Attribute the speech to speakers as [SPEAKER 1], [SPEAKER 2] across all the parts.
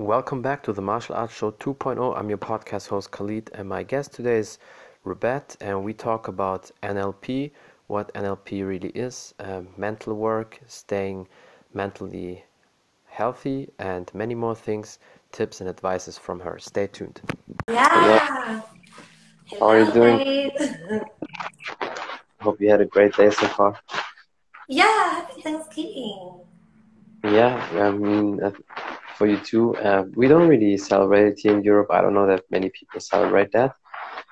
[SPEAKER 1] Welcome back to the Martial Arts Show 2.0. I'm your podcast host Khalid, and my guest today is Rubeth, and we talk about NLP, what NLP really is, uh, mental work, staying mentally healthy, and many more things, tips and advices from her. Stay tuned.
[SPEAKER 2] Yeah.
[SPEAKER 1] How are you doing?
[SPEAKER 2] doing?
[SPEAKER 1] Hope you had a great day so far.
[SPEAKER 2] yeah, happy Thanksgiving.
[SPEAKER 1] Yeah, I mean, uh, for you too. Uh, we don't really celebrate it here in Europe. I don't know that many people celebrate that,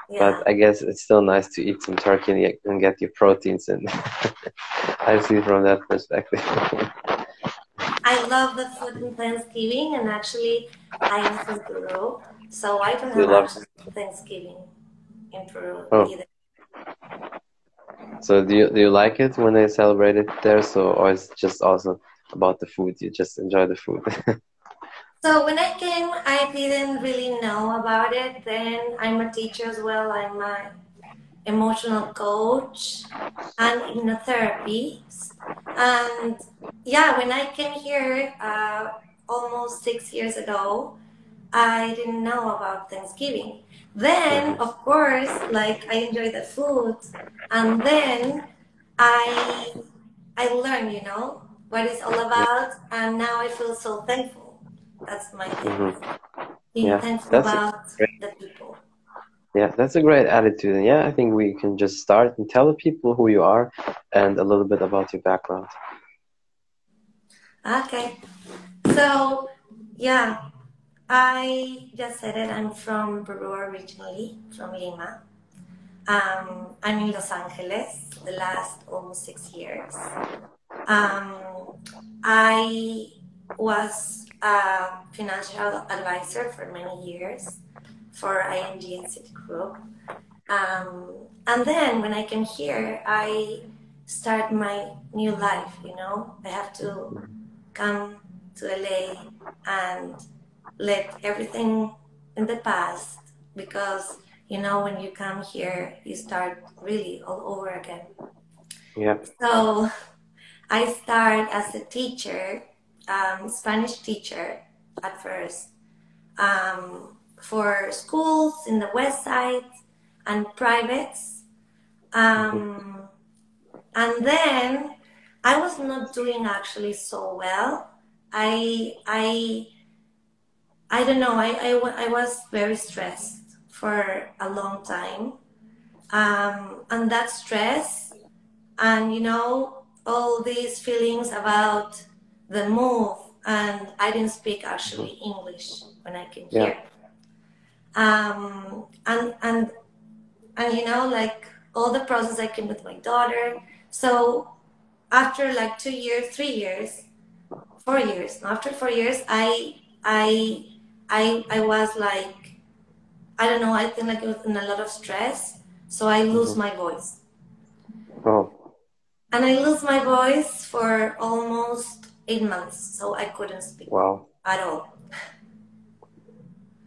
[SPEAKER 2] Yeah.
[SPEAKER 1] but I guess it's still nice to eat some turkey and get, your proteins. And I see it from that perspective.
[SPEAKER 2] I love the food in Thanksgiving, and actually, I am from Peru, so I don't
[SPEAKER 1] You
[SPEAKER 2] have Thanksgiving in Peru
[SPEAKER 1] Oh.
[SPEAKER 2] either.
[SPEAKER 1] So do you do you like it when they celebrate it there? So or it's just also about the food? You just enjoy the food.
[SPEAKER 2] So when I came, I didn't really know about it. Then I'm a teacher as well. I'm a emotional coach and hypnotherapy. And yeah, when I came here uh, almost six years ago, I didn't know about Thanksgiving. Then, of course, like I enjoy the food, and then I I learned, you know, what it's all about, and now I feel so thankful. That's my thing.
[SPEAKER 1] Mhm.
[SPEAKER 2] Being
[SPEAKER 1] Yeah,
[SPEAKER 2] thankful
[SPEAKER 1] that's a
[SPEAKER 2] about
[SPEAKER 1] great-
[SPEAKER 2] the people.
[SPEAKER 1] Yeah, that's a great attitude. And yeah, I think we can just start and tell the people who you are and a little bit about your background.
[SPEAKER 2] Okay. So, yeah, I just said it. I'm from Peru originally, from Lima. Um, I'm in Los Angeles the last almost six years. Um, I was a financial advisor for many years for ING and Citigroup. Um, and then when I came here, I start my new life, you know. I have to come to LA and let everything in the past because you know when you come here you start really all over again
[SPEAKER 1] Yeah.
[SPEAKER 2] so i start as a teacher um, spanish teacher at first um, for schools in the west side and privates um, and then I was not doing actually so well. I I I don't know. I I, I was very stressed for a long time, um, and that stress, and you know all these feelings about the move, and I didn't speak actually English when I came
[SPEAKER 1] Yeah.
[SPEAKER 2] here, um, and and and you know like all the process I came with my daughter, so after like two years, three years, four years. After four years, I I I I was like I don't know. I think like I was in a lot of stress, so I lose
[SPEAKER 1] Mhm.
[SPEAKER 2] my voice,
[SPEAKER 1] Oh,
[SPEAKER 2] and I lose my voice for almost eight months, so I couldn't speak
[SPEAKER 1] wow.
[SPEAKER 2] at all.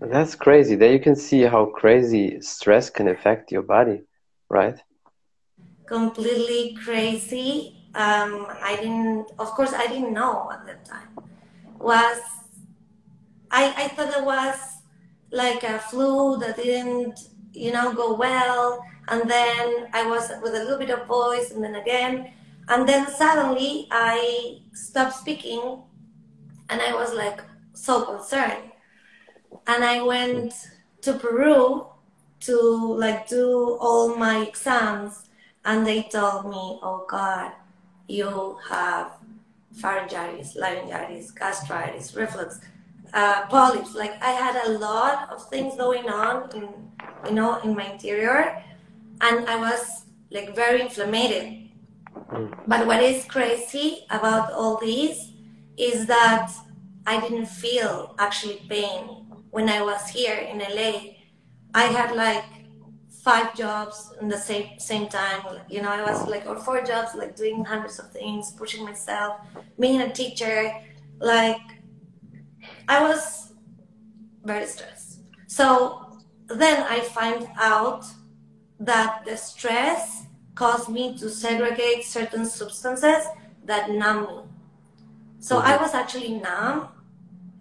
[SPEAKER 1] That's crazy. There you can see how crazy stress can affect your body, right?
[SPEAKER 2] Completely crazy. Um, I didn't. Of course, I didn't know at that time. Was I? I thought it was like a flu that didn't, you know, go well. And then I was with a little bit of voice, and then again, and then suddenly I stopped speaking, and I was like so concerned. And I went to Peru to like do all my exams, and they told me, "Oh God, you have pharyngitis, laryngitis, gastritis, reflux." uh, polyps. Like I had a lot of things going on in, you know, in my interior, and I was like very inflamed.
[SPEAKER 1] Mm.
[SPEAKER 2] But what is crazy about all this is that I didn't feel actually pain when I was here in LA. I had like five jobs in the same same time. You know, I was like or four jobs, like doing hundreds of things, pushing myself, being a teacher, like I was very stressed. So then I find out that the stress caused me to segregate certain substances that numb me. So I was actually numb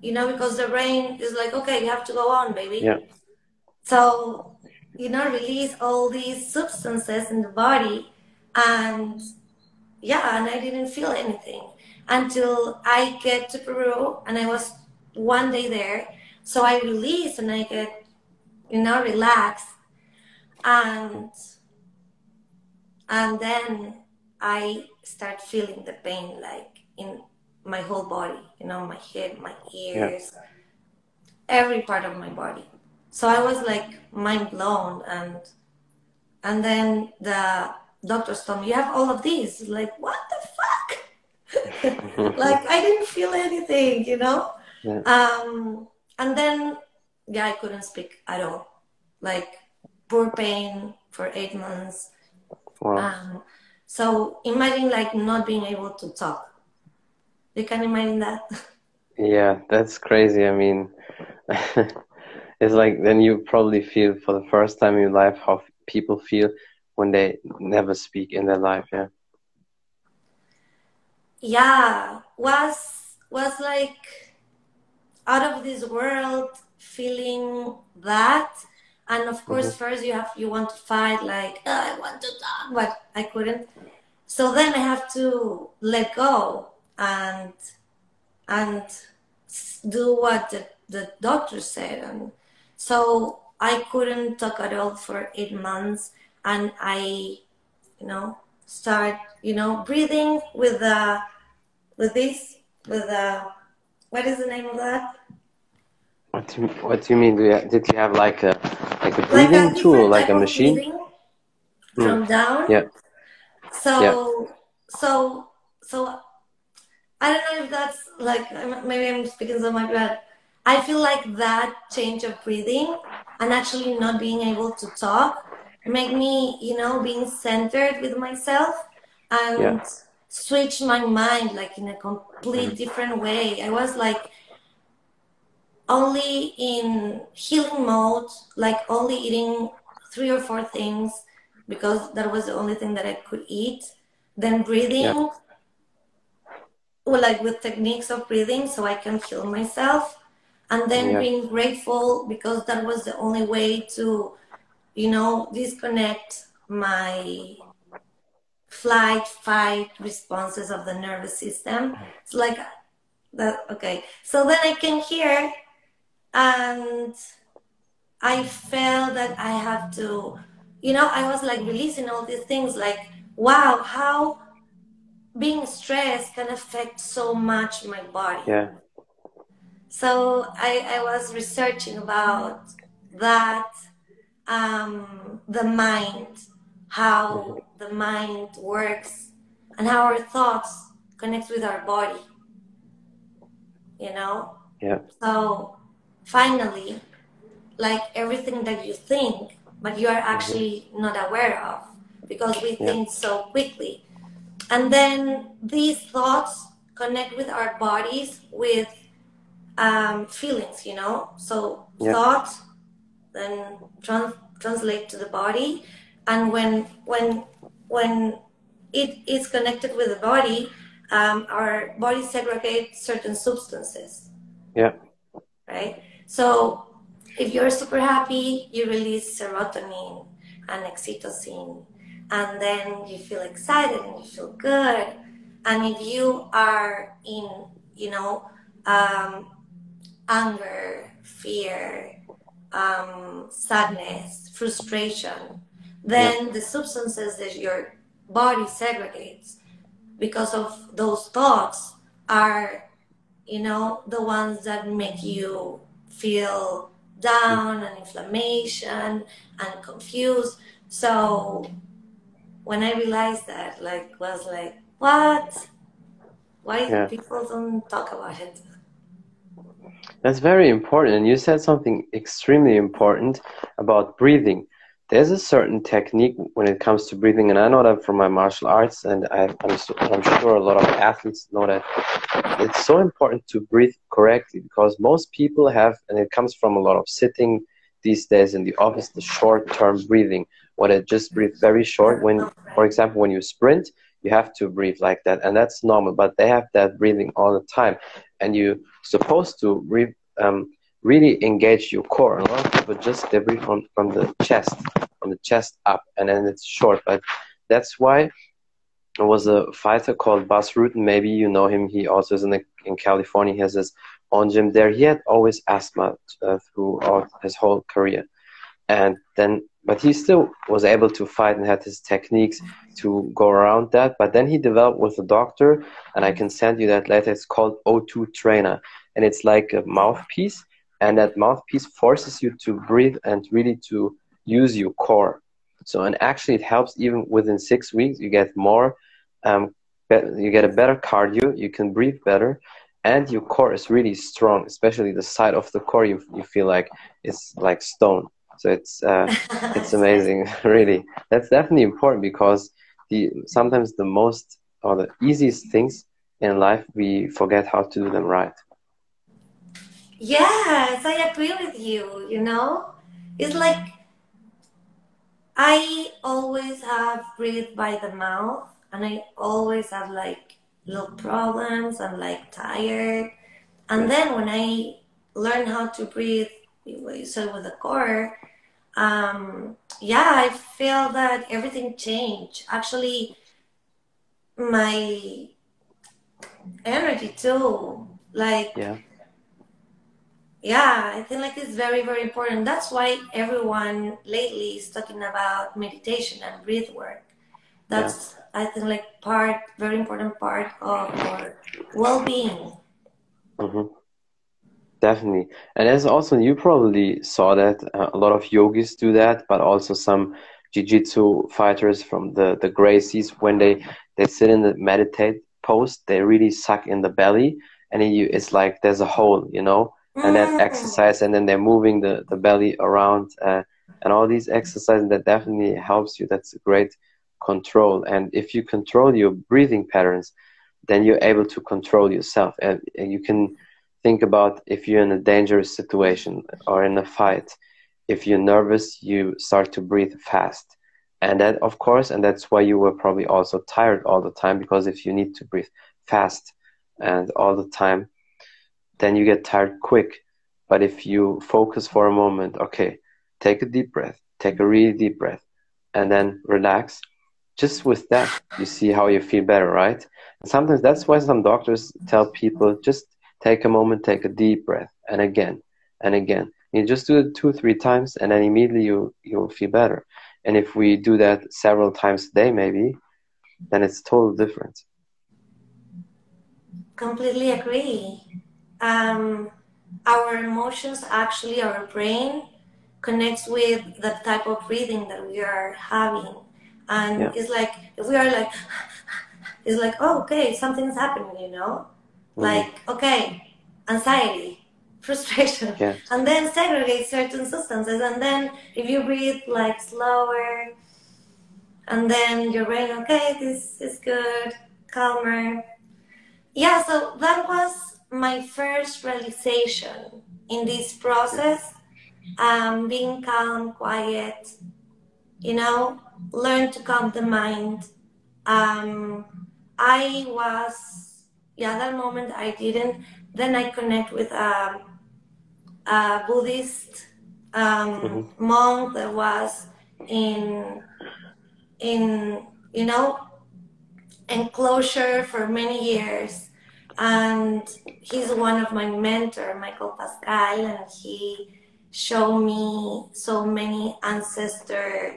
[SPEAKER 2] you know, because the brain is like, okay, you have to go on, baby.
[SPEAKER 1] Yeah.
[SPEAKER 2] So, you know, release all these substances in the body. And yeah, and I didn't feel anything until I get to Peru and I was one day there. So I release and I get, you know, relaxed. And and then I start feeling the pain like in my whole body, you know, my head, my ears, yeah. every part of my body. So I was like mind blown and and then the doctors told me you have all of these. Like what the fuck? like I didn't feel anything, you know? Yeah. Um and then yeah, I couldn't speak at all. Like poor pain for eight months. Wow. Um, so imagine like not being able to talk. You can imagine that.
[SPEAKER 1] Yeah, that's crazy. I mean, it's like then you probably feel for the first time in your life how people feel when they never speak in their life. Yeah.
[SPEAKER 2] Yeah, was was like out of this world feeling that and of course mm-hmm. first you have you want to fight like oh, i want to talk but i couldn't. So then i have to let go and and do what the, the doctor said. And so i couldn't talk at all for eight months. And i you know start you know breathing with the with this with the what is the name of that
[SPEAKER 1] what do you, what do you mean? did you have like a like a breathing like a tool, like a machine?
[SPEAKER 2] From mm. down.
[SPEAKER 1] Yeah.
[SPEAKER 2] So yeah. so so I don't know if that's like maybe I'm speaking so much, but I feel like that change of breathing and actually not being able to talk make me, you know, being centered with myself and yeah. switch my mind like in a complete mm-hmm. different way. I was like only in healing mode, like only eating three or four things because that was the only thing that I could eat. Then breathing, yeah. well, like with techniques of breathing, so I can heal myself. And then yeah. being grateful because that was the only way to, you know, disconnect my flight, fight responses of the nervous system. It's like that, okay. So then I can here and I felt that I have to, you know, I was like releasing all these things like, wow, how being stressed can affect so much my body.
[SPEAKER 1] Yeah.
[SPEAKER 2] So I, I was researching about that, um, the mind, how the mind works, and how our thoughts connect with our body. You know.
[SPEAKER 1] Yeah.
[SPEAKER 2] So finally like everything that you think but you are actually not aware of because we yeah. think so quickly. And then these thoughts connect with our bodies with um, feelings you know? So yeah. thoughts then trans- translate to the body. And when when when it is connected with the body um, our body segregates certain substances.
[SPEAKER 1] Yeah.
[SPEAKER 2] Right so if you're super happy, you release serotonin and oxytocin, and then you feel excited and you feel good. And if you are in, you know, um, anger, fear, um, sadness, frustration, then the substances that your body segregates because of those thoughts are, you know, the ones that make you feel down and inflammation and confused. So when I realized that, like, was like, what? Why yeah. people don't talk about it?
[SPEAKER 1] That's very important. And you said something extremely important about breathing there's a certain technique when it comes to breathing, and I know that from my martial arts, and I, am I'm sure a lot of athletes know that it's so important to breathe correctly because most people have, and it comes from a lot of sitting these days in the office, the short-term breathing, where they just breathe very short. When, for example, when you sprint, you have to breathe like that and that's normal but they have that breathing all the time and you're supposed to breathe um, really engage your core. A lot of people just breathe from, from the chest, from the chest up, and then it's short. But that's why there was a fighter called Bas Rutten. Maybe you know him. He also is in, the, in California. He has his own gym there. He had always asthma uh, throughout his whole career, and then but he still was able to fight and had his techniques to go around that. But then he developed with a doctor, and I can send you that later. It's called O2 Trainer, and it's like a mouthpiece and that mouthpiece forces you to breathe and really to use your core. So and actually it helps even within six weeks you get more um, you get a better cardio you can breathe better and your core is really strong especially the side of the core you, you feel like it's like stone. So it's uh, it's amazing really. That's definitely important because the sometimes the most or the easiest things in life we forget how to do them right
[SPEAKER 2] Yes, I agree with you. You know, it's like I always have breathed by the mouth, and I always have like little problems. I'm like tired, and then when I learn how to breathe, what you said with the core, um, yeah, I feel that everything changed. Actually, my energy too. Like
[SPEAKER 1] yeah
[SPEAKER 2] yeah i think like it's very very important. That's why everyone lately is talking about meditation and breath work. That's yeah. i think like part very important part of our well-being.
[SPEAKER 1] Mm-hmm. definitely. And as also you probably saw that uh, a lot of yogis do that but also some jiu-jitsu fighters from the the Gracies when they they sit in the meditate pose they really suck in the belly and you, it's like there's a hole you know and that mm. exercise and then they're moving the, the belly around uh, and all these exercises that definitely helps you. That's a great control. And if you control your breathing patterns then you're able to control yourself. And, and you can think about if you're in a dangerous situation or in a fight if you're nervous you start to breathe fast. And that of course and that's why you were probably also tired all the time because if you need to breathe fast and all the time then you get tired quick. But if you focus for a moment, okay, take a deep breath, take a really deep breath, and then relax. Just with that, you see how you feel better, right? And sometimes that's why some doctors tell people just take a moment, take a deep breath, and again and again. You just do it two, three times, and then immediately you you'll feel better. And if we do that several times a day, maybe, then it's total different.
[SPEAKER 2] Completely agree um, our emotions actually our brain connects with the type of breathing that we are having and yeah. it's like if we are like it's like oh, okay something's happening you know mm-hmm. like okay anxiety frustration
[SPEAKER 1] yeah.
[SPEAKER 2] and then segregate certain substances and then if you breathe like slower and then your brain okay this is good calmer yeah so that was my first realization in this process, um, being calm, quiet, you know, learn to calm the mind. Um, I was, yeah, that moment I didn't. Then I connect with a, a Buddhist um, mm-hmm. monk that was in, in, you know, enclosure for many years and he's one of my mentor, Michael Pascal, and he showed me so many ancestor,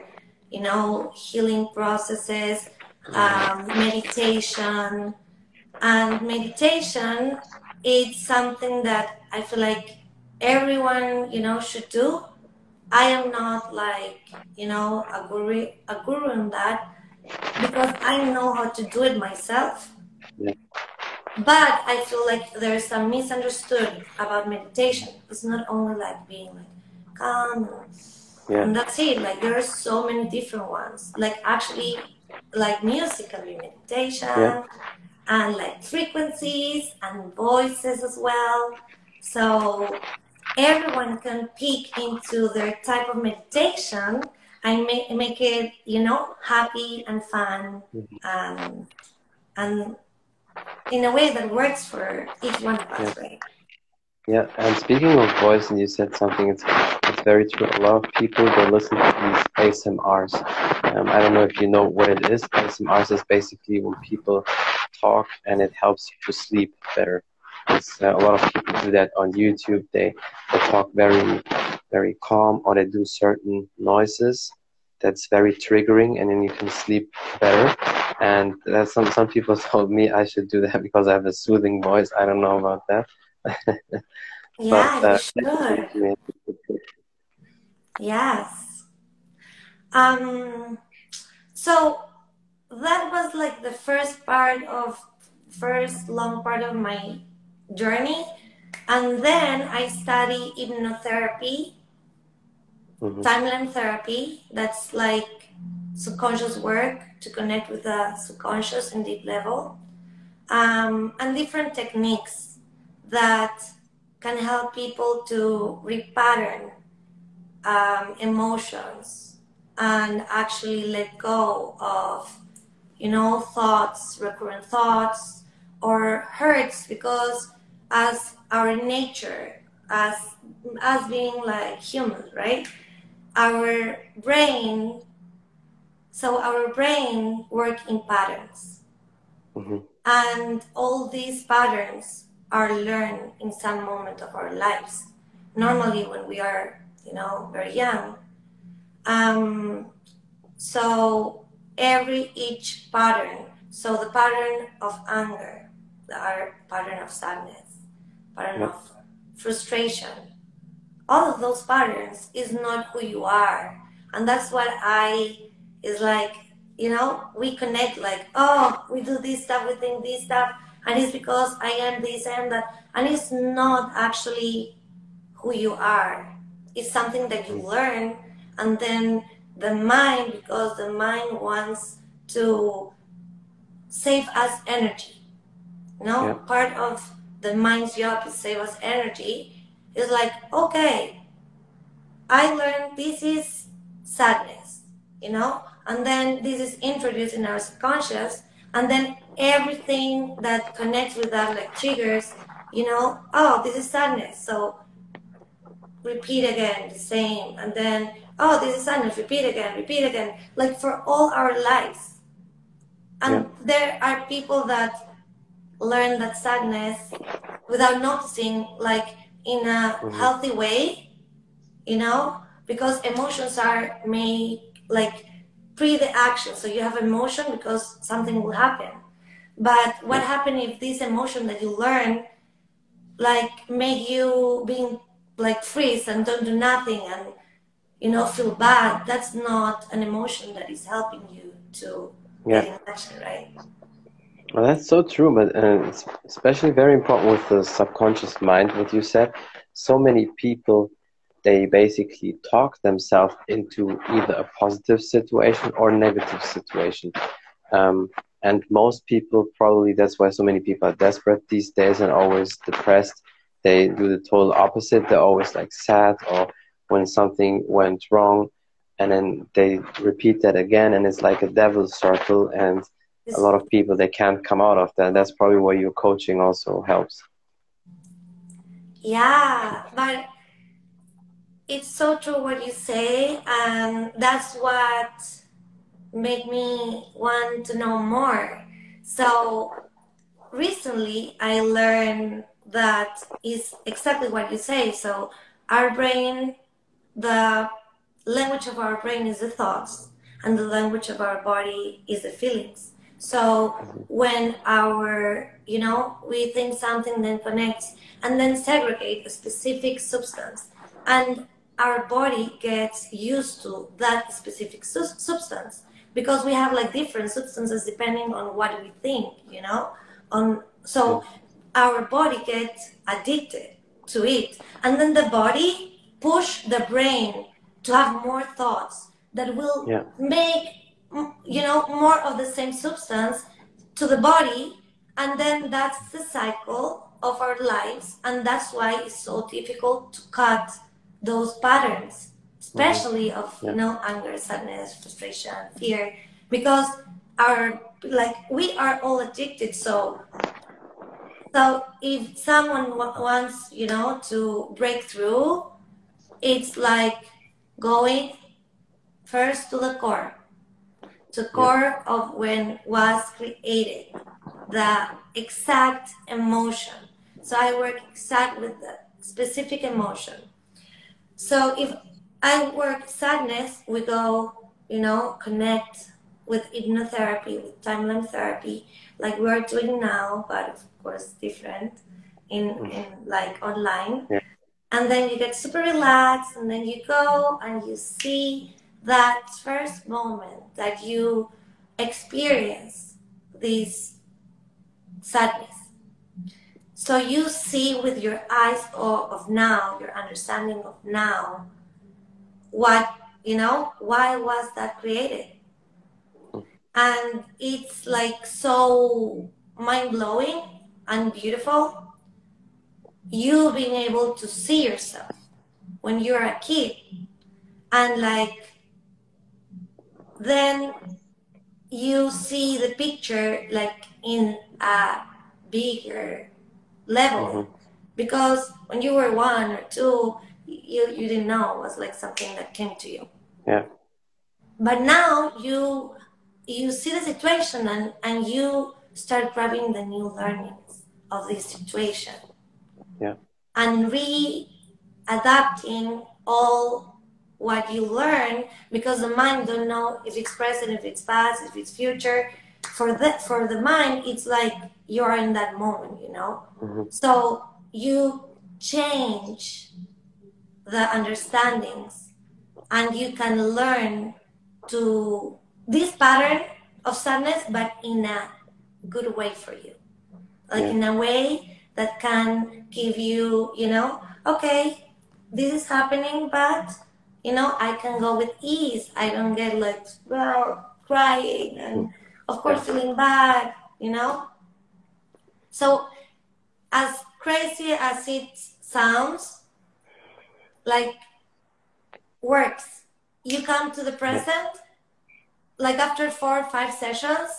[SPEAKER 2] you know, healing processes, um, meditation, and meditation. It's something that I feel like everyone, you know, should do. I am not like, you know, a guru, a guru in that because I know how to do it myself. Yeah. But I feel like there's some misunderstood about meditation. It's not only like being like calm yeah. and that's it. Like there are so many different ones. Like actually, like musically meditation yeah. and like frequencies and voices as well. So everyone can peek into their type of meditation and make make it, you know, happy and fun, mm-hmm. and and in a way that works for each one of us, yeah. right?
[SPEAKER 1] Yeah, and speaking of voice, and you said something, it's it's very true. A lot of people they listen to these ASMRs. Um, I don't know if you know what it is. ASMRs is basically when people talk and it helps you to sleep better. It's, uh, a lot of people do that on YouTube. They they talk very very calm or they do certain noises that's very triggering and then you can sleep better and some some people told me I should do that because I have a soothing voice. I don't know about that.
[SPEAKER 2] yeah, but, uh, sure. Yes. Um. So that was like the first part of first long part of my journey, and then I study hypnotherapy, mm-hmm. timeline therapy. That's like subconscious work to connect with the subconscious in deep level, um, and different techniques that can help people to repattern um, emotions and actually let go of, you know, thoughts, recurrent thoughts, or hurts because as our nature, as as being like human, right? Our brain so our brain work in patterns. Mm-hmm. And all these patterns are learned in some moment of our lives. Normally when we are, you know, very young. Um, so every each pattern, so the pattern of anger, the pattern of sadness, pattern of frustration, all of those patterns is not who you are. And that's what I is like, you know, we connect like, oh, we do this stuff, we think this stuff, and it's because I am this, I am that. And it's not actually who you are. It's something that you learn, and then the mind, because the mind wants to save us energy. You know, yeah. part of the mind's job is save us energy. It's like, okay, I learned this is sadness, you know, and then this is introduced in our subconscious. And then everything that connects with that like triggers you know oh this is sadness. So repeat again the same. And then oh this is sadness repeat again repeat again. Like for all our lives. And yeah. there are people that learn that sadness without noticing like in a mm-hmm. healthy way you know? Because emotions are made like pre the action. So you have emotion because something will happen. But what happens if this emotion that you learn, like, make you being like freeze and don't do nothing and you know feel bad? That's not an emotion that is helping you to yeah. get in action, right?
[SPEAKER 1] Well, that's so true, but uh, it's especially very important with the subconscious mind. What you said, so many people they basically talk themselves into either a positive situation or negative situation. Um, and most people probably that's why so many people are desperate these days and always depressed. They do the total opposite. They're always like sad or when something went wrong, and then they repeat that again, and it's like a devil's circle. And a lot of people they can't come out of that. That's probably where your coaching also helps.
[SPEAKER 2] Yeah, but it's so true what you say, and that's what made me want to know more. So recently, I learned that is exactly what you say. So our brain, the language of our brain is the thoughts, and the language of our body is the feelings. So when our, you know, we think something, then connects, and then segregate a specific substance. And our body gets used to that specific su- substance. Because we have like different substances depending on what we think you know? On so our body gets addicted to it. And then the body push the brain to have more thoughts that will yeah. make you know more of the same substance to the body. And then that's the cycle of our lives. And that's why it's so difficult to cut those patterns especially mm-hmm. of yeah. you know anger, sadness, frustration, fear, because our like we are all addicted. So so if someone wants you know to break through, it's like going first to the core, to core yeah. of when was created, the exact emotion. So I work exact with the specific emotion. So if I work sadness, we go, you know, connect with hypnotherapy, with timeline therapy, like we're doing now, but of course different in, mm. in like online. Yeah. And then you get super relaxed, and then you go and you see that first moment that you experience this sadness. So you see with your eyes of, now, your understanding of now, what, you know, why was that created? And it's like so mind blowing and beautiful. You being able to see yourself when you're a kid and like then you see the picture like in a bigger level. Mm-hmm. because when you were one or two you you didn't know it was like something that came to you.
[SPEAKER 1] Yeah.
[SPEAKER 2] But now you you see the situation and and you start grabbing the new learnings of this situation.
[SPEAKER 1] Yeah.
[SPEAKER 2] And re-adapting all what you learn because the mind don't know if it's present, if it's past, if it's future. For the for the mind, it's like you're in that moment, you know. Mm-hmm. So you change the understandings, and you can learn to this pattern of sadness, but in a good way for you, like yeah. in a way that can give you, you know, okay, this is happening, but you know, I can go with ease. I don't get like well, crying and of course feeling bad, you know. So as crazy as it sounds, like works. You come to the present, like after four or five sessions,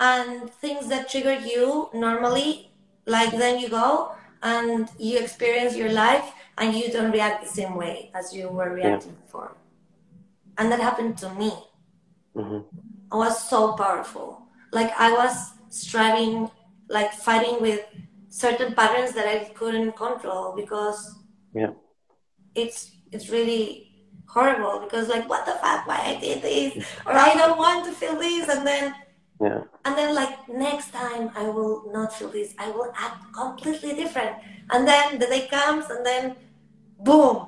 [SPEAKER 2] and things that trigger you normally, like then you go and you experience your life and you don't react the same way as you were reacting yeah. before. And that happened to me. Mm-hmm. I was so powerful. Like I was striving, like fighting with certain patterns that I couldn't control because
[SPEAKER 1] yeah,
[SPEAKER 2] it's it's really horrible because like what the fuck why I did this or I don't want to feel this and then
[SPEAKER 1] yeah
[SPEAKER 2] and then like next time I will not feel this I will act completely different and then the day comes and then boom,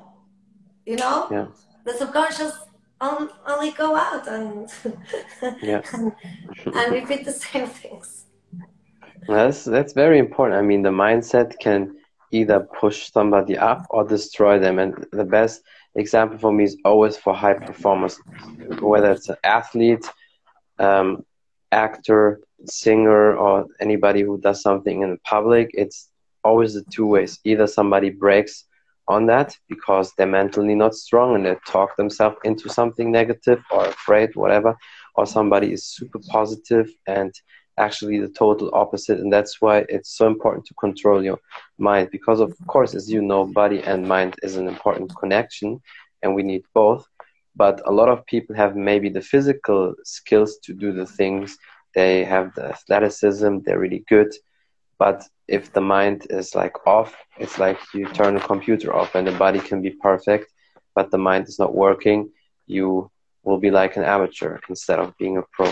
[SPEAKER 2] you know?
[SPEAKER 1] Yeah.
[SPEAKER 2] The subconscious on, only go out and,
[SPEAKER 1] yeah.
[SPEAKER 2] and, and repeat the same things.
[SPEAKER 1] That's that's very important. I mean, the mindset can either push somebody up or destroy them. And the best example for me is always for high performers, whether it's an athlete, um, actor, singer, or anybody who does something in the public. It's always the two ways. Either somebody breaks on that because they're mentally not strong and they talk themselves into something negative or afraid, whatever, or somebody is super positive and actually the total opposite. And that's why it's so important to control your mind because, of mm-hmm. course, as you know, body and mind is an important connection and we need both. But a lot of people have maybe the physical skills to do the things. They have the athleticism, they're really good, but if the mind is like off, it's like you turn the computer off and the body can be perfect, but the mind is not working, you will be like an amateur instead of being a pro.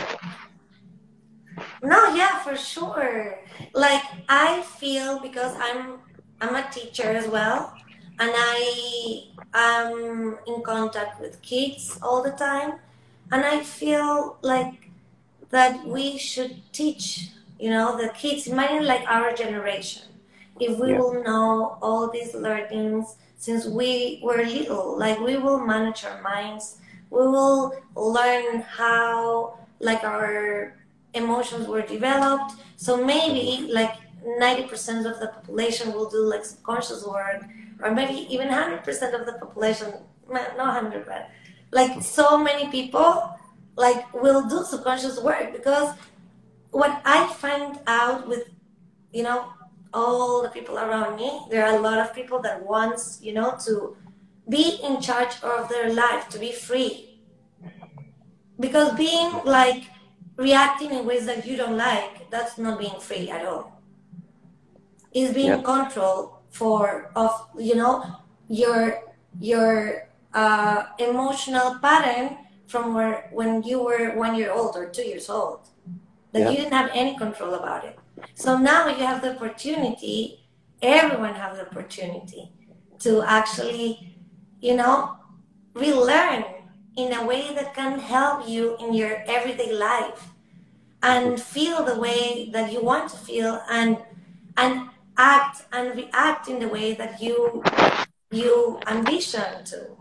[SPEAKER 2] No, yeah, for sure. Like I feel because I'm I'm a teacher as well and I am in contact with kids all the time and I feel like that we should teach you know the kids imagine like our generation if we yeah. will know all these learnings since we were little like we will manage our minds we will learn how like our emotions were developed so maybe like 90% of the population will do like subconscious work or maybe even 100% of the population not hundred, but like so many people like will do subconscious work because what I find out with you know all the people around me, there are a lot of people that wants you know to be in charge of their life, to be free. Because being like reacting in ways that you don't like, that's not being free at all. It's being yeah. control for of you know your your uh, emotional pattern from where when you were one year old or two years old that yeah. you didn't have any control about it so now you have the opportunity everyone has the opportunity to actually you know relearn in a way that can help you in your everyday life and feel the way that you want to feel and and act and react in the way that you you ambition to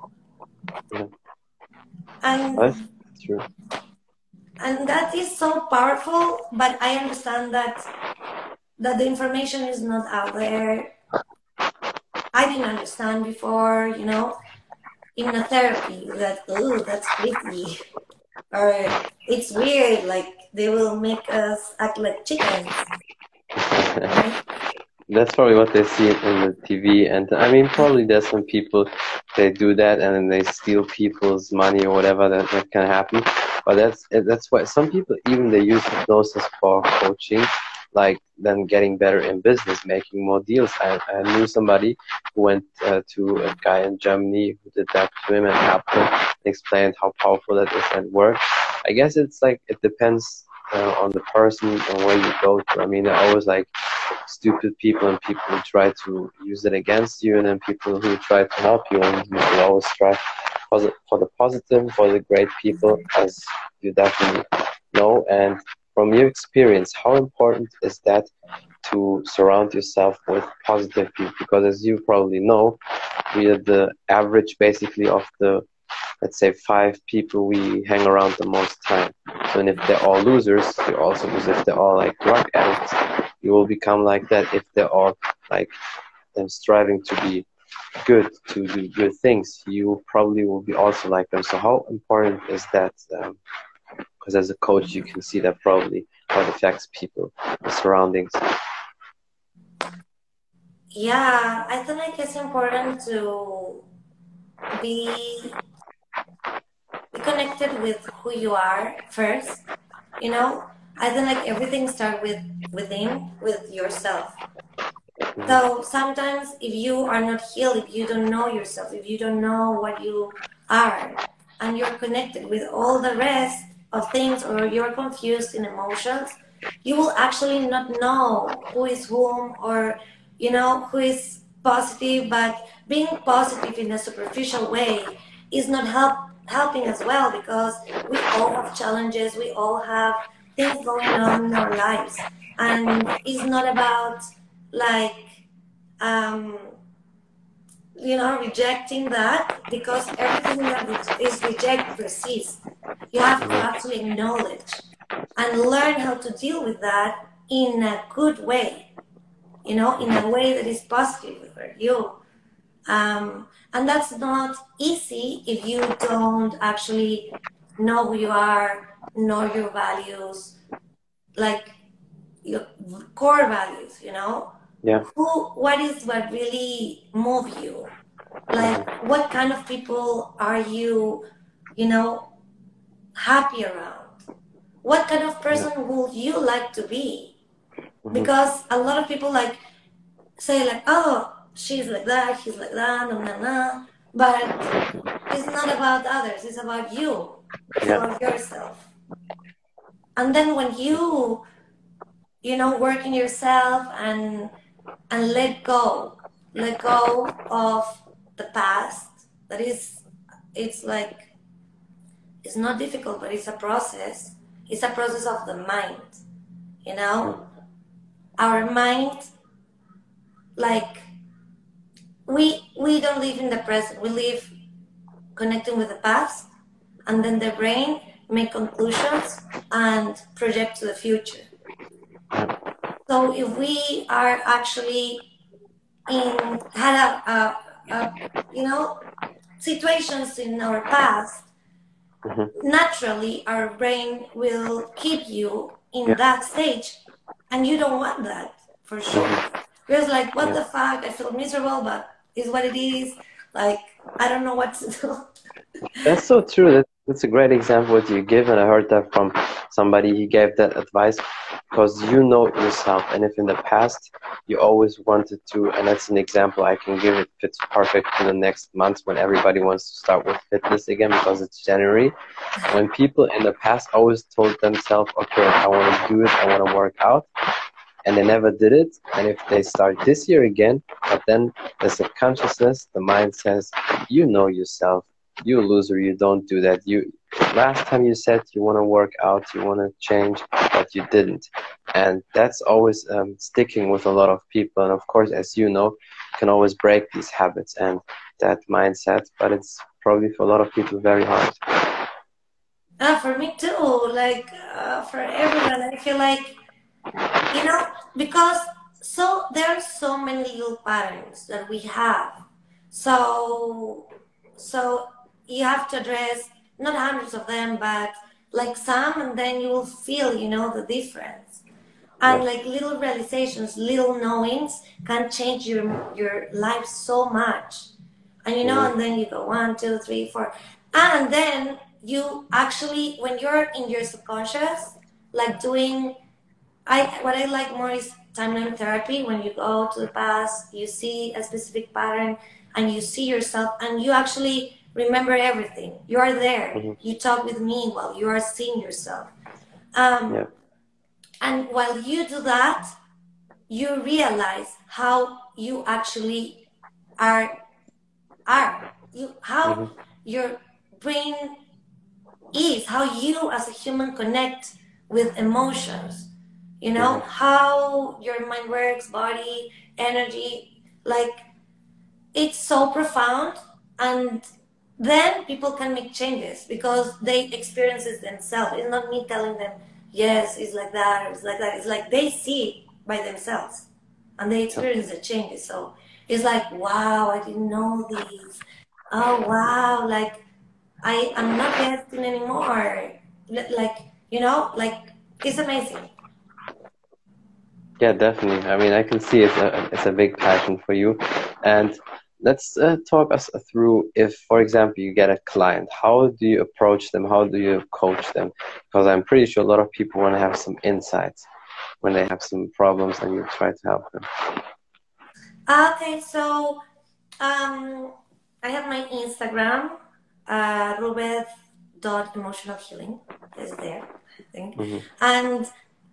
[SPEAKER 1] yeah.
[SPEAKER 2] And
[SPEAKER 1] That's true.
[SPEAKER 2] And that is so powerful, but I understand that that the information is not out there. I didn't understand before, you know, hypnotherapy that oh that's creepy. Or it's weird, like they will make us act like chickens.
[SPEAKER 1] That's probably what they see in the TV, and I mean, probably there's some people they do that and then they steal people's money or whatever that, that can happen. But that's that's why some people even they use hypnosis for coaching, like then getting better in business, making more deals. I, I knew somebody who went uh, to a guy in Germany who did that to him and helped him, explained how powerful that is and works. I guess it's like it depends uh, on the person and where you go to. I mean, there are always like stupid people and people who try to use it against you, and then people who try to help you. And you will always try for the positive, for the great people, as you definitely know. And from your experience, how important is that to surround yourself with positive people? Because as you probably know, we are the average basically of the let's say five people we hang around the most time. So, and if they're all losers, you also lose. If they're all like drug addicts, you will become like that. If they're all like them striving to be good, to do good things, you probably will be also like them. So, how important is that? Um, Because as a coach, you can see that probably what affects people, the surroundings.
[SPEAKER 2] Yeah, I think like it's important to be be connected with who you are first. You know, I think like everything starts with within, with yourself. Mm-hmm. So sometimes if you are not healed, if you don't know yourself, if you don't know what you are, and you're connected with all the rest of things, or you're confused in emotions, you will actually not know who is whom, or you know who is positive. But being positive in a superficial way is not help helping as well because we all have challenges, we all have things going on in our lives, and it's not about like um, you know rejecting that because everything that is rejected persists. You have to actually acknowledge and learn how to deal with that in a good way, you know, in a way that is positive for you. Um, and that's not easy if you don't actually know who you are, know your values, like your core values, you know?
[SPEAKER 1] Yeah.
[SPEAKER 2] Who, what is what really move you? Like, what kind of people are you, you know, happy around? What kind of person yeah. would you like to be? Mm-hmm. Because a lot of people like say like, oh, she's like that, he's like that, no, no, no. But it's not about others, it's about you, it's yeah. about yourself. And then when you, you know, work in yourself and and let go, let go of the past. That is, it's like, it's not difficult, but it's a process. It's a process of the mind, you know. Our mind, like we we don't live in the present we live connecting with the past and then the brain make conclusions and project to the future so if we are actually in had a, a, a you know situations in our past,
[SPEAKER 1] Mhm.
[SPEAKER 2] naturally our brain will keep you in
[SPEAKER 1] Yeah.
[SPEAKER 2] that stage, and you don't want that for sure. Because like, what
[SPEAKER 1] Mm-hmm. Yeah.
[SPEAKER 2] the fuck? I feel miserable, but is what it is. Like, I don't know what to do.
[SPEAKER 1] That's so true. That, that's a great example what you give, and I heard that from somebody. He gave that advice because you know yourself, and if in the past you always wanted to, and that's an example I can give. It fits perfect for the next month when everybody wants to start with fitness again because it's January. When people in the past always told themselves, "Okay, I want to do it. I want to work out." And they never did it, and if they start this year again, but then the subconsciousness, the mind says, "You know yourself you loser you don't do that you last time you said you want to work out you want to change but you didn't. And that's always um, sticking with a lot of people. And of course as you know you can always break these habits and that mindset but it's probably for a lot of people very hard.
[SPEAKER 2] Uh, for me too, like uh, for everyone, I feel like you know because so there are so many little patterns that we have. So so you have to address not hundreds of them, but like some, and then you will feel you know the difference. And like little realizations, little knowings can change your your life so much. And you know,
[SPEAKER 1] Mhm.
[SPEAKER 2] and then you go one, two, three, four, and then you actually when you're in your subconscious like doing i what i like more is timeline therapy when you go to the past you see a specific pattern and you see yourself and you actually remember everything you are there
[SPEAKER 1] Mhm.
[SPEAKER 2] you talk with me while you are seeing yourself um,
[SPEAKER 1] Yeah.
[SPEAKER 2] and while you do that you realize how you actually are are you how
[SPEAKER 1] Mhm.
[SPEAKER 2] your brain is how you as a human connect with emotions you know
[SPEAKER 1] Mhm.
[SPEAKER 2] how your mind works body energy like it's so profound and then people can make changes because they experience it themselves it's not me telling them yes it's like that or it's like that it's like they see it by themselves and they experience the changes so it's like wow i didn't know this oh wow like I I'm not resting anymore. Like, you know, like it's amazing.
[SPEAKER 1] Yeah, definitely. I mean, I can see it's a it's a big passion for you, and let's uh, talk us through if, for example, you get a client. How do you approach them? How do you coach them? Because I'm pretty sure a lot of people want to have some insights when they have some problems, and you try to help them.
[SPEAKER 2] Okay, so um, I have my Instagram, uh, rubeth.emotionalhealing is there, I think.
[SPEAKER 1] Mhm.
[SPEAKER 2] And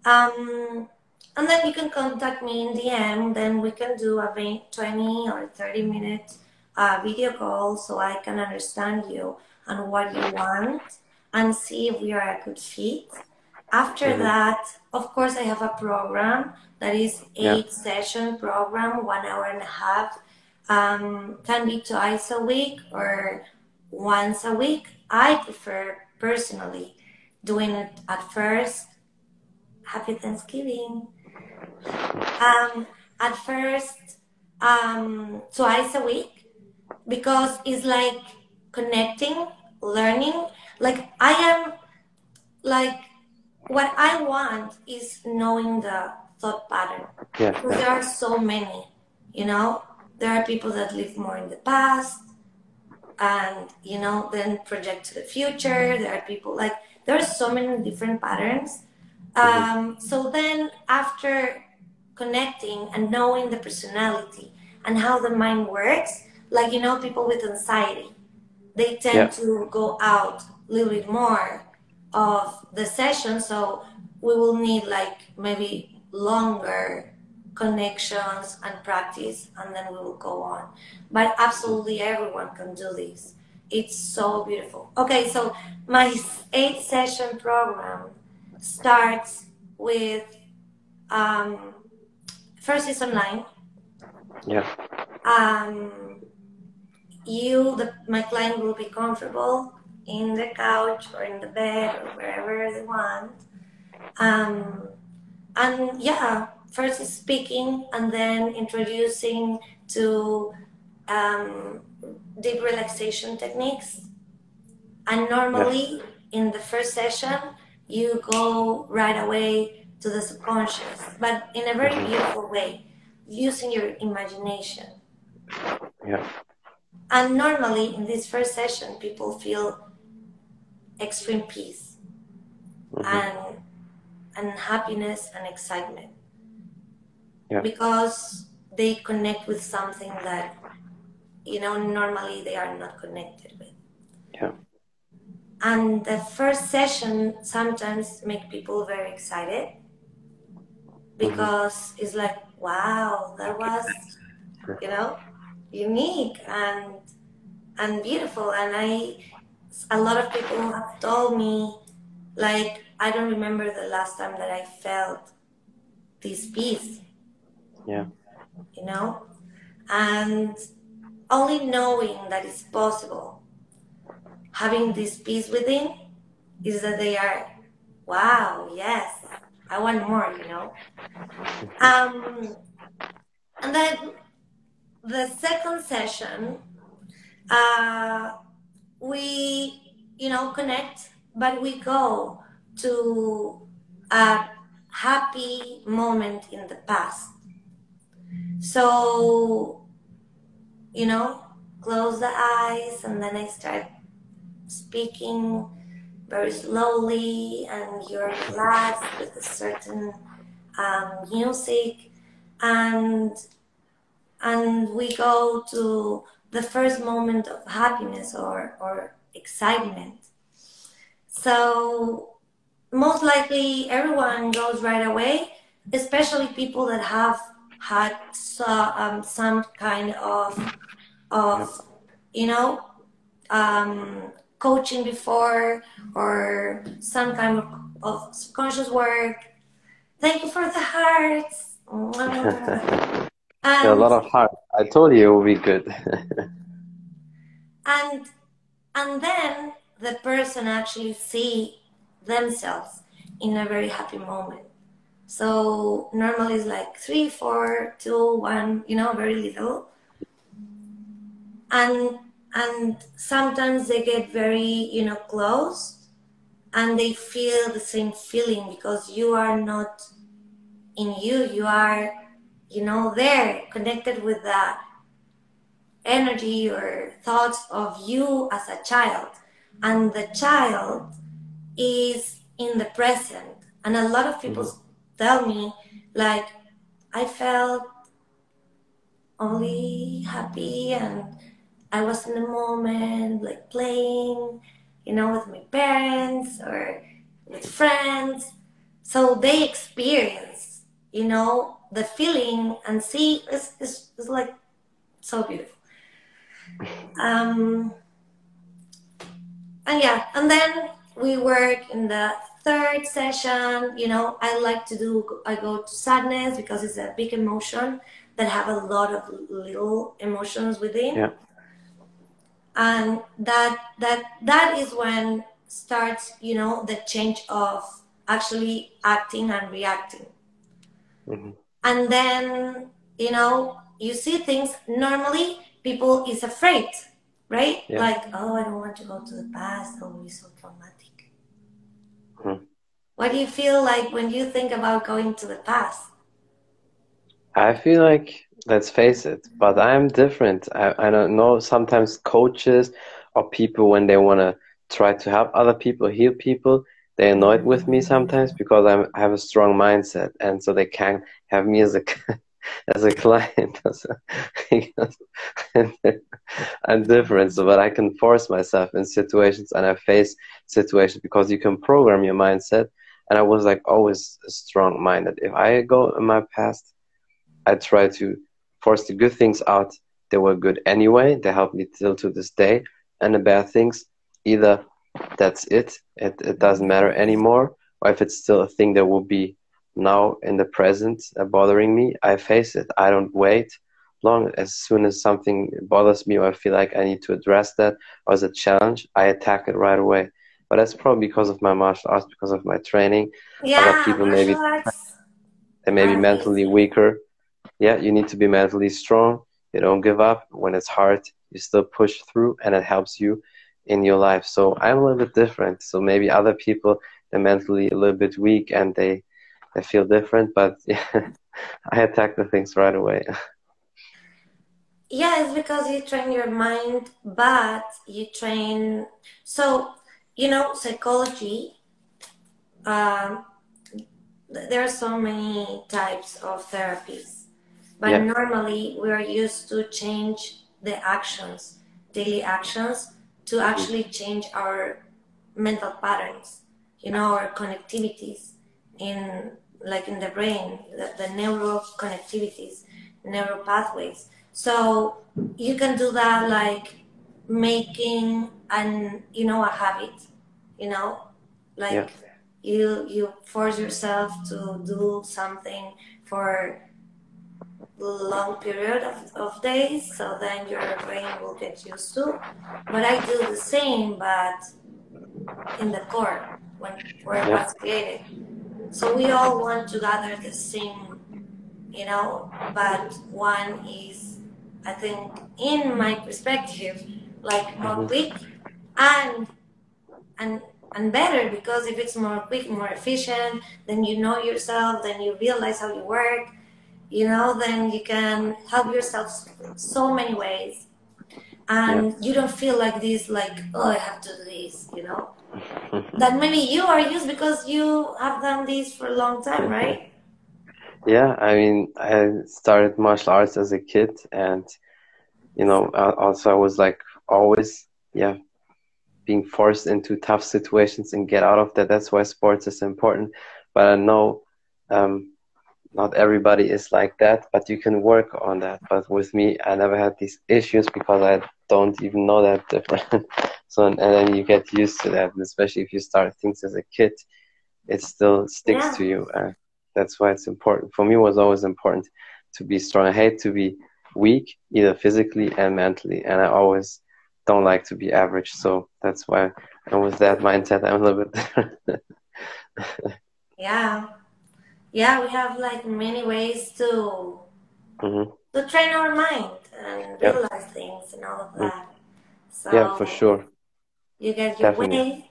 [SPEAKER 2] um, and then you can contact me in DM. Then we can do a 20 or 30 minute uh, video call so I can understand you and what you want and see if we are a good fit. After
[SPEAKER 1] Mhm.
[SPEAKER 2] that, of course, I have a program that is
[SPEAKER 1] Yeah.
[SPEAKER 2] eight session program, one hour and a half. Um, can be twice a week or once a week. I prefer personally doing it at first. Happy Thanksgiving. Um, at first, um, twice a week because it's like connecting, learning. Like I am, like what I want is knowing the thought pattern.
[SPEAKER 1] Yeah,
[SPEAKER 2] there are so many. You know, there are people that live more in the past and you know then project to the future. There are people like there are so many different patterns. Um, so then after connecting and knowing the personality and how the mind works like you know people with anxiety they tend
[SPEAKER 1] Yeah.
[SPEAKER 2] to go out a little bit more of the session. So we will need like maybe longer connections and practice and then we will go on. But absolutely everyone can do this. It's so beautiful. Okay so my eight session program starts with um, first is online
[SPEAKER 1] Yeah.
[SPEAKER 2] um, you the, my client will be comfortable in the couch or in the bed or wherever they want um, and yeah first is speaking and then introducing to um, deep relaxation techniques. And normally yeah. in the first session, you go right away to the subconscious, but in a very mm-hmm. beautiful way, using your imagination.
[SPEAKER 1] Yeah.
[SPEAKER 2] And normally in this first session, people feel extreme peace mm-hmm. and and happiness and excitement.
[SPEAKER 1] Yeah.
[SPEAKER 2] Because they connect with something that you know normally they are not connected with.
[SPEAKER 1] Yeah.
[SPEAKER 2] And the first session sometimes make people very excited because mm-hmm. it's like, wow, that was, you know, unique and and beautiful. And I, a lot of people have told me, like, I don't remember the last time that I felt this peace.
[SPEAKER 1] Yeah.
[SPEAKER 2] You know, and only knowing that it's possible, having this peace within, is that they are, wow, yes, I want more. You know. Um, and then the second session, uh, we, you know, connect, but we go to a happy moment in the past. So, you know, close the eyes and then I start speaking very slowly and you're relaxed with a certain um, music and and we go to the first moment of happiness or, or excitement. So most likely everyone goes right away, especially people that have had um, some kind of of you know um, coaching before or some kind of, of subconscious work. Thank you for the hearts.
[SPEAKER 1] And, a lot of heart. I told you it would be good.
[SPEAKER 2] and and then the person actually see themselves in a very happy moment. So normally it's like three, four, two, one, you know, very little. And and sometimes they get very, you know, close and they feel the same feeling because you are not in you, you are you know, there, connected with the energy or thoughts of you as a child. And the child is in the present. And a lot of people mm-hmm. tell me, like, I felt only happy and I was in the moment, like playing, you know, with my parents or with friends. So they experience, you know, the feeling and see it's, is, is like so beautiful. Um, and yeah, and then we work in the third session. You know, I like to do. I go to sadness because it's a big emotion that have a lot of little emotions within.
[SPEAKER 1] Yeah.
[SPEAKER 2] And that that that is when starts, you know, the change of actually acting and reacting. Mm-hmm and then you know you see things normally people is afraid right yeah. like oh i don't want to go to the past oh it's so traumatic hmm. what do you feel like when you think about going to the past
[SPEAKER 1] i feel like let's face it but i'm different i, I don't know sometimes coaches or people when they want to try to help other people heal people they annoyed with me sometimes because I'm, I have a strong mindset, and so they can't have me as a as a client. I'm different, so but I can force myself in situations, and I face situations because you can program your mindset. And I was like always strong-minded. If I go in my past, I try to force the good things out. They were good anyway. They help me till to this day. And the bad things, either that's it. it. It doesn't matter anymore. Or if it's still a thing that will be now in the present uh, bothering me, I face it. I don't wait long. As soon as something bothers me or I feel like I need to address that or as a challenge, I attack it right away. But that's probably because of my martial arts, because of my training.
[SPEAKER 2] Yeah, Other people maybe
[SPEAKER 1] they may be mentally weaker. Yeah, you need to be mentally strong. You don't give up when it's hard. you still push through and it helps you in your life. So I'm a little bit different. So maybe other people they're mentally a little bit weak and they they feel different, but yeah, I attack the things right away.
[SPEAKER 2] Yeah, it's because you train your mind, but you train. So, you know, psychology, um, there are so many types of therapies, but yeah. normally we are used to change the actions, daily actions, to mm-hmm. actually change our mental patterns, you know, our connectivities in like in the brain, the, the neural connectivities, neural pathways. So you can do that like making an you know a habit, you know, like yeah. you you force yourself to do something for long period of, of days so then your brain will get used to. But i do the same but in the core when where it was created so we all want to gather the same you know but one is i think in my perspective like more mm-hmm. quick and and and better because if it's more quick more efficient then you know yourself then you realize how you work you know then you can help yourself so many ways. And yeah. you don't feel like this like oh i have to do this you know? That maybe you are used because you have done this for a long time right?
[SPEAKER 1] Yeah i mean i started martial arts as a kid and you know also i was like always yeah being forced into tough situations and get out of that. That's why sports is important. But i know um, not everybody is like that, but you can work on that. But with me, I never had these issues because I don't even know that different. so, and, then you get used to that, and especially if you start things as a kid, it still sticks yeah. to you. Uh, that's why it's important. For me, it was always important to be strong. I hate to be weak, either physically and mentally, and I always don't like to be average. So that's why, and with that mindset, I'm a little bit.
[SPEAKER 2] yeah yeah, we have like many ways to mm-hmm. to train our mind and realize things and all of mm-hmm. that.
[SPEAKER 1] So yeah, for sure.
[SPEAKER 2] You get your Definitely. way,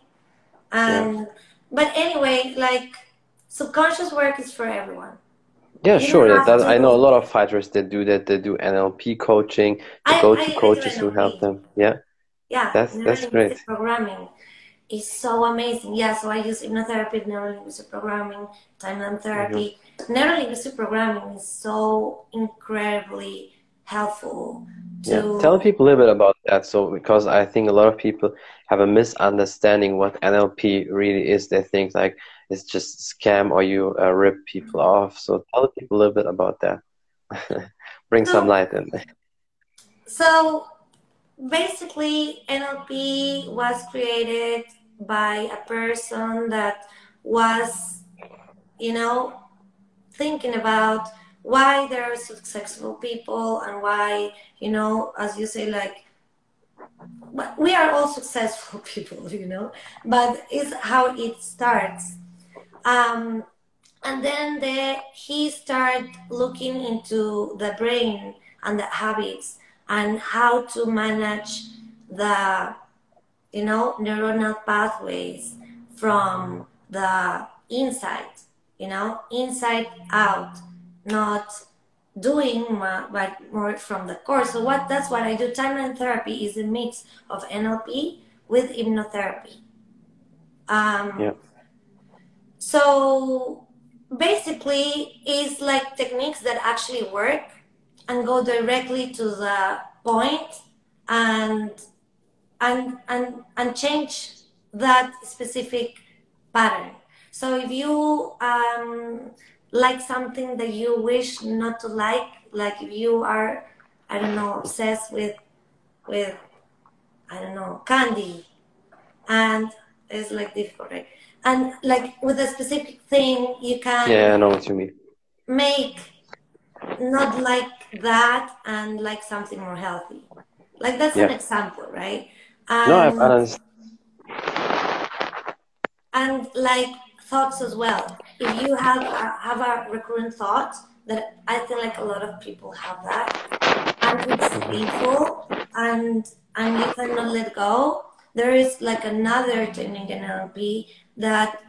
[SPEAKER 2] and yeah. but anyway, like subconscious work is for everyone.
[SPEAKER 1] Yeah, you sure. That, that I know a lot of fighters that do that. They do NLP coaching. They I, go to I, coaches I who help them. Yeah.
[SPEAKER 2] Yeah,
[SPEAKER 1] that's that's great.
[SPEAKER 2] Programming is so amazing. Yeah, so I use hypnotherapy, neurolinguistic programming, timeline therapy. Mm-hmm. Neurolinguistic programming is so incredibly helpful. To...
[SPEAKER 1] Yeah, tell people a little bit about that. So, because I think a lot of people have a misunderstanding what NLP really is. They think like it's just scam or you uh, rip people off. So, tell people a little bit about that. Bring so, some light in.
[SPEAKER 2] So, basically, NLP was created by a person that was, you know, thinking about why there are successful people and why, you know, as you say, like, we are all successful people, you know, but it's how it starts. Um, and then the, he started looking into the brain and the habits and how to manage the you know, neuronal pathways from the inside, you know, inside out, not doing but more from the core. So what that's what I do. Timeline therapy is a mix of NLP with hypnotherapy. Um, yeah. So basically, it's like techniques that actually work and go directly to the point and and and and change that specific pattern. So if you um, like something that you wish not to like like if you are i don't know obsessed with with i don't know candy and it's like difficult right? And like with a specific thing you can
[SPEAKER 1] yeah i know what you mean.
[SPEAKER 2] make not like that and like something more healthy. Like that's yeah. an example right and, no, um, I understand. And like thoughts as well. If you have a, have a recurrent thought, that I feel like a lot of people have that, and it's mm-hmm. painful, and and you cannot let go, there is like another technique in NLP that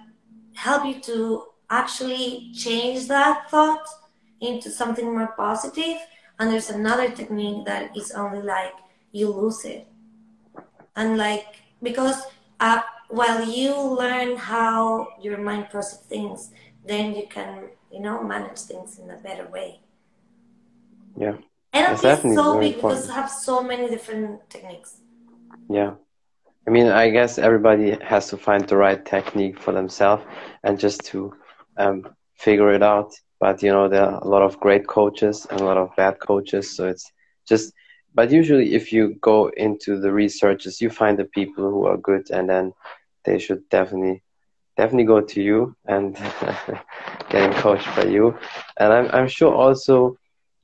[SPEAKER 2] help you to actually change that thought into something more positive. And there's another technique that is only like you lose it. And like, because uh, while you learn how your mind processes things, then you can, you know, manage things in a better way.
[SPEAKER 1] Yeah.
[SPEAKER 2] And it's so big because it have so many different techniques.
[SPEAKER 1] Yeah. I mean, I guess everybody has to find the right technique for themselves and just to um, figure it out. But you know, there are a lot of great coaches and a lot of bad coaches. So it's just, but usually, if you go into the researches, you find the people who are good, and then they should definitely, definitely go to you and getting coached by you. And I'm, I'm sure also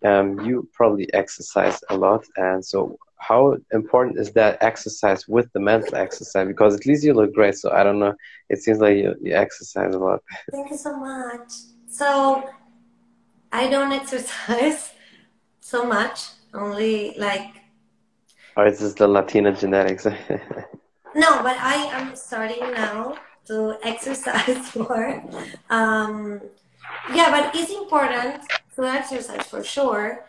[SPEAKER 1] um, you probably exercise a lot, and so how important is that exercise with the mental exercise? Because at least you look great. So I don't know. It seems like you, you exercise a lot.
[SPEAKER 2] Thank you so much. So I don't exercise so much. Only like.
[SPEAKER 1] Or is this the Latina genetics?
[SPEAKER 2] no, but I am starting now to exercise more. Um, yeah, but it's important to exercise for sure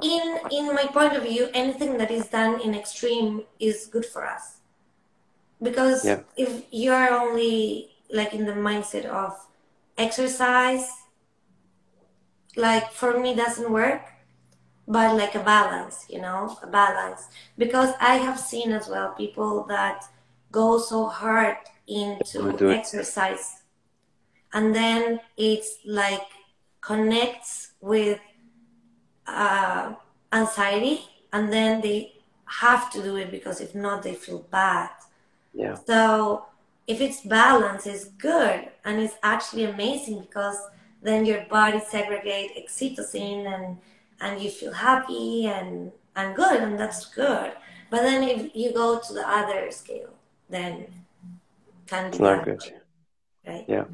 [SPEAKER 2] in in my point of view, anything that is done in extreme is good for us. Because yeah. if you are only like in the mindset of exercise, like for me doesn't work, but like a balance, you know, a balance. Because I have seen as well people that go so hard into exercise and then it's like connects with uh, anxiety and then they have to do it because if not they feel bad.
[SPEAKER 1] Yeah.
[SPEAKER 2] So if it's balanced it's good and it's actually amazing because then your body segregate oxytocin and and you feel happy and and good and that's good but then if you go to the other scale then can be
[SPEAKER 1] not good
[SPEAKER 2] right
[SPEAKER 1] yeah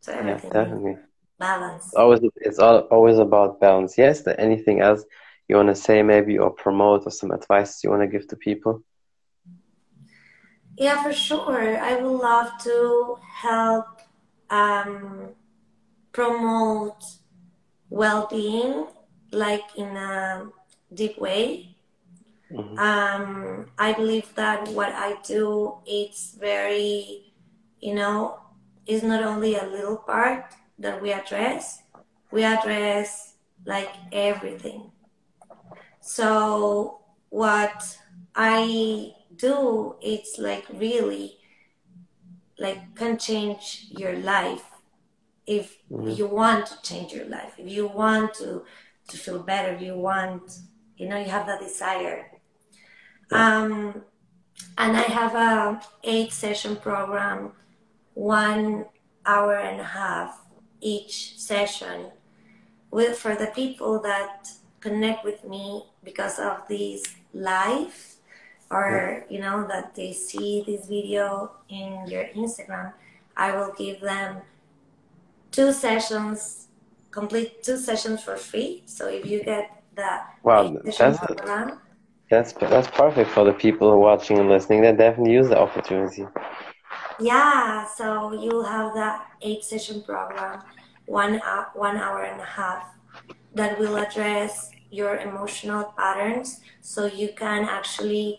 [SPEAKER 2] so everything
[SPEAKER 1] yeah, definitely
[SPEAKER 2] balance.
[SPEAKER 1] Always, it's all, always about balance. Yes. There anything else you want to say, maybe, or promote, or some advice you want to give to people?
[SPEAKER 2] Yeah, for sure. I would love to help um, promote well-being, like in a deep way. Mm-hmm. Um, I believe that what I do, it's very, you know, is not only a little part that we address, we address like everything. So what I do, it's like really like can change your life if mm-hmm. you want to change your life, if you want to to feel better, you want, you know, you have that desire. Um, and I have a eight session program, one hour and a half each session with for the people that connect with me because of this live or you know that they see this video in your instagram. I will give them two sessions complete two sessions for free. So if you get the
[SPEAKER 1] wow that's, program, that's that's perfect for the people watching and listening. They definitely use the opportunity.
[SPEAKER 2] Yeah, so you'll have that eight session program, one hour, one hour and a half, that will address your emotional patterns, so you can actually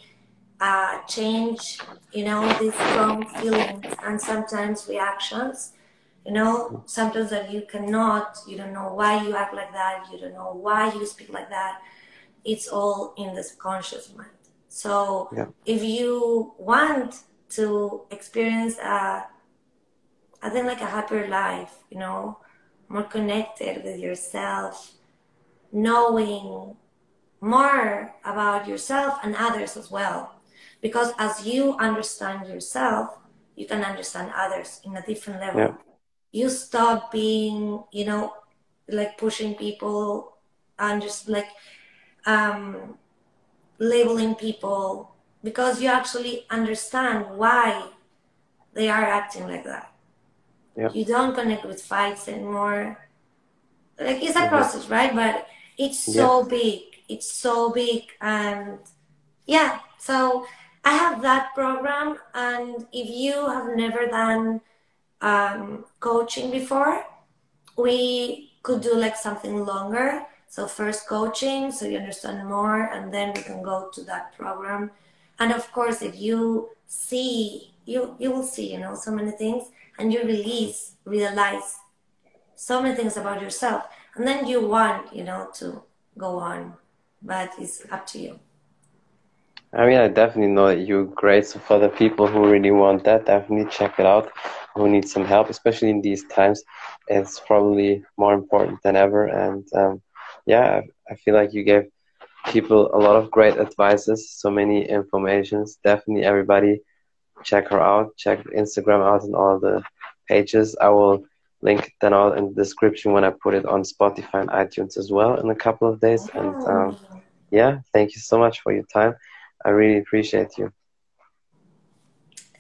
[SPEAKER 2] uh, change, you know, these strong feelings and sometimes reactions. You know, sometimes that you cannot, you don't know why you act like that, you don't know why you speak like that. It's all in the subconscious mind. So yeah. if you want to experience a, I think like a happier life, you know, more connected with yourself, knowing more about yourself and others as well. Because as you understand yourself, you can understand others in a different level. Yeah. You stop being, you know, like pushing people and just like um, labeling people because you actually understand why they are acting like that.
[SPEAKER 1] Yep.
[SPEAKER 2] You don't connect with fights anymore. Like it's a mm-hmm. process, right? But it's so yeah. big it's so big and yeah so i have that program and if you have never done um, coaching before we could do like something longer so first coaching so you understand more and then we can go to that program and of course if you see you you will see you know so many things and you release realize so many things about yourself and then you want you know to go on but it's up to you
[SPEAKER 1] I mean, I definitely know that you're great. So for the people who really want that, definitely check it out. Who need some help, especially in these times, it's probably more important than ever. And um, yeah, I feel like you gave people a lot of great advices, so many informations. Definitely, everybody check her out. Check Instagram out and all the pages. I will link them all in the description when I put it on Spotify and iTunes as well in a couple of days. And um, yeah, thank you so much for your time. I really appreciate you.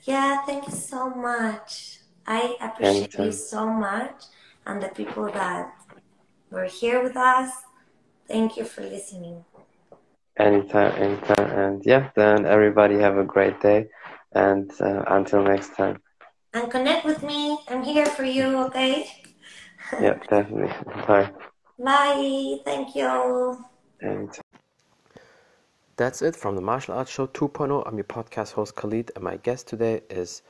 [SPEAKER 2] Yeah, thank you so much. I appreciate Anytime. you so much and the people that were here with us. Thank you for listening.
[SPEAKER 1] Anytime, anytime. And yeah, then everybody have a great day. And uh, until next time.
[SPEAKER 2] And connect with me. I'm here for you, okay?
[SPEAKER 1] yeah, definitely. Bye.
[SPEAKER 2] Bye. Thank you.
[SPEAKER 1] Anytime. That's it from the Martial Arts Show 2.0. I'm your podcast host Khalid, and my guest today is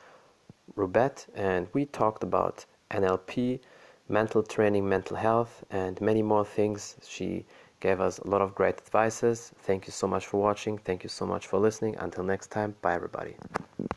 [SPEAKER 1] Rubeth, and we talked about NLP, mental training, mental health, and many more things. She gave us a lot of great advices. Thank you so much for watching. Thank you so much for listening. Until next time, bye everybody.